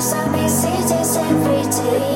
Some cities every day.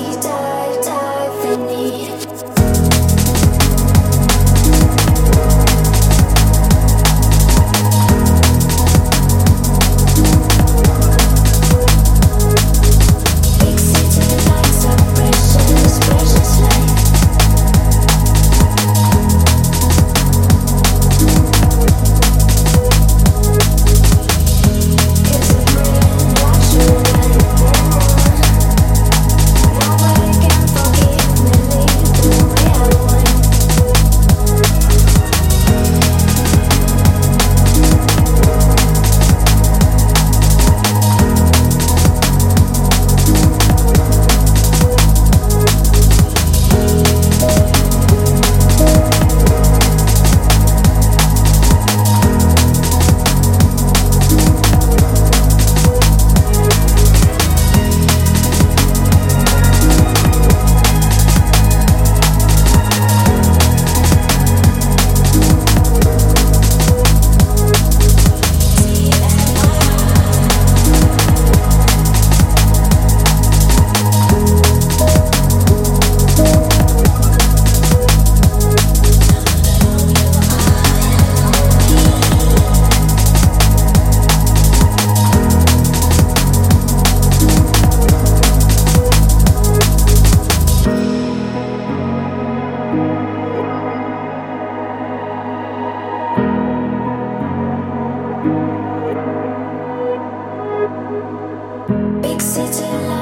till